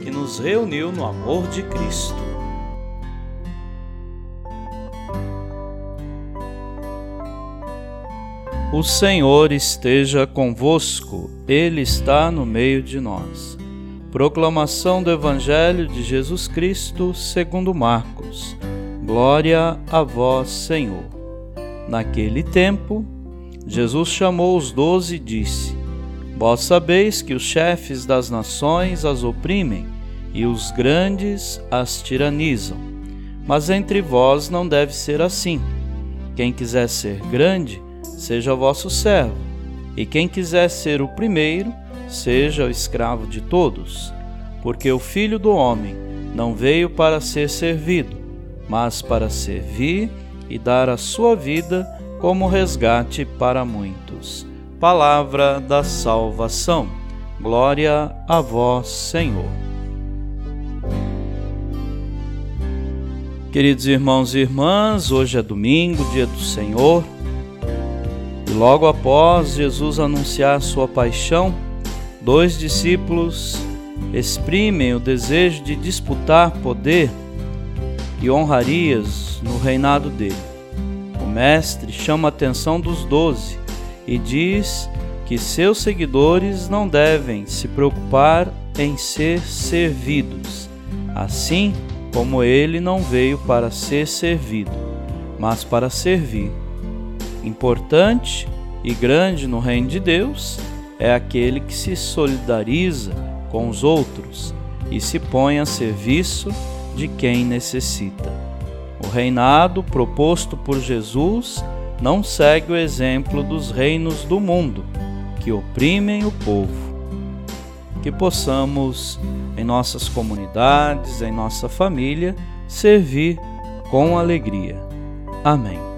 que nos reuniu no amor de Cristo. O Senhor esteja convosco, Ele está no meio de nós. Proclamação do Evangelho de Jesus Cristo segundo Marcos. Glória a vós, Senhor. Naquele tempo, Jesus chamou os doze e disse: Vós sabeis que os chefes das nações as oprimem e os grandes as tiranizam. Mas entre vós não deve ser assim. Quem quiser ser grande, seja vosso servo, e quem quiser ser o primeiro, seja o escravo de todos. Porque o Filho do Homem não veio para ser servido, mas para servir e dar a sua vida como resgate para muitos palavra da salvação. Glória a vós, Senhor. Queridos irmãos e irmãs, hoje é domingo, dia do Senhor, e logo após Jesus anunciar sua paixão, dois discípulos exprimem o desejo de disputar poder e honrarias no reinado dele. O Mestre chama a atenção dos doze e diz que seus seguidores não devem se preocupar em ser servidos, assim como ele não veio para ser servido, mas para servir. Importante e grande no reino de Deus é aquele que se solidariza com os outros e se põe a serviço de quem necessita. O reinado proposto por Jesus não segue o exemplo dos reinos do mundo, que oprimem o povo. Que possamos, em nossas comunidades, em nossa família, servir com alegria. Amém.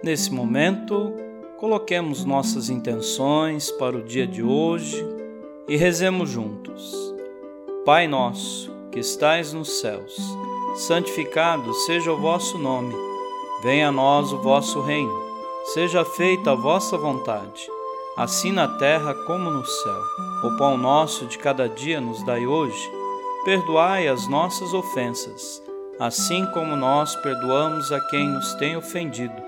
Nesse momento, coloquemos nossas intenções para o dia de hoje e rezemos juntos. Pai nosso, que estais nos céus, santificado seja o vosso nome. Venha a nós o vosso reino. Seja feita a vossa vontade, assim na terra como no céu. O pão nosso de cada dia nos dai hoje. Perdoai as nossas ofensas, assim como nós perdoamos a quem nos tem ofendido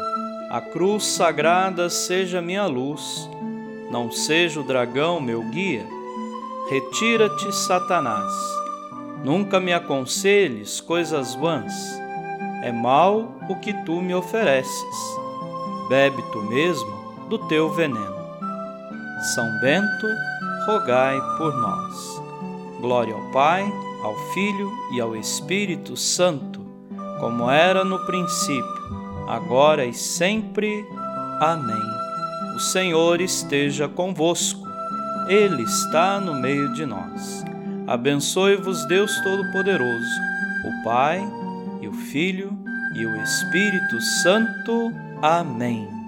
A cruz sagrada seja minha luz, não seja o dragão meu guia. Retira-te, Satanás. Nunca me aconselhes coisas vãs. É mal o que tu me ofereces. Bebe tu mesmo do teu veneno. São Bento, rogai por nós. Glória ao Pai, ao Filho e ao Espírito Santo, como era no princípio agora e sempre. Amém. O Senhor esteja convosco, Ele está no meio de nós. Abençoe-vos, Deus Todo-Poderoso, o Pai e o Filho e o Espírito Santo. Amém.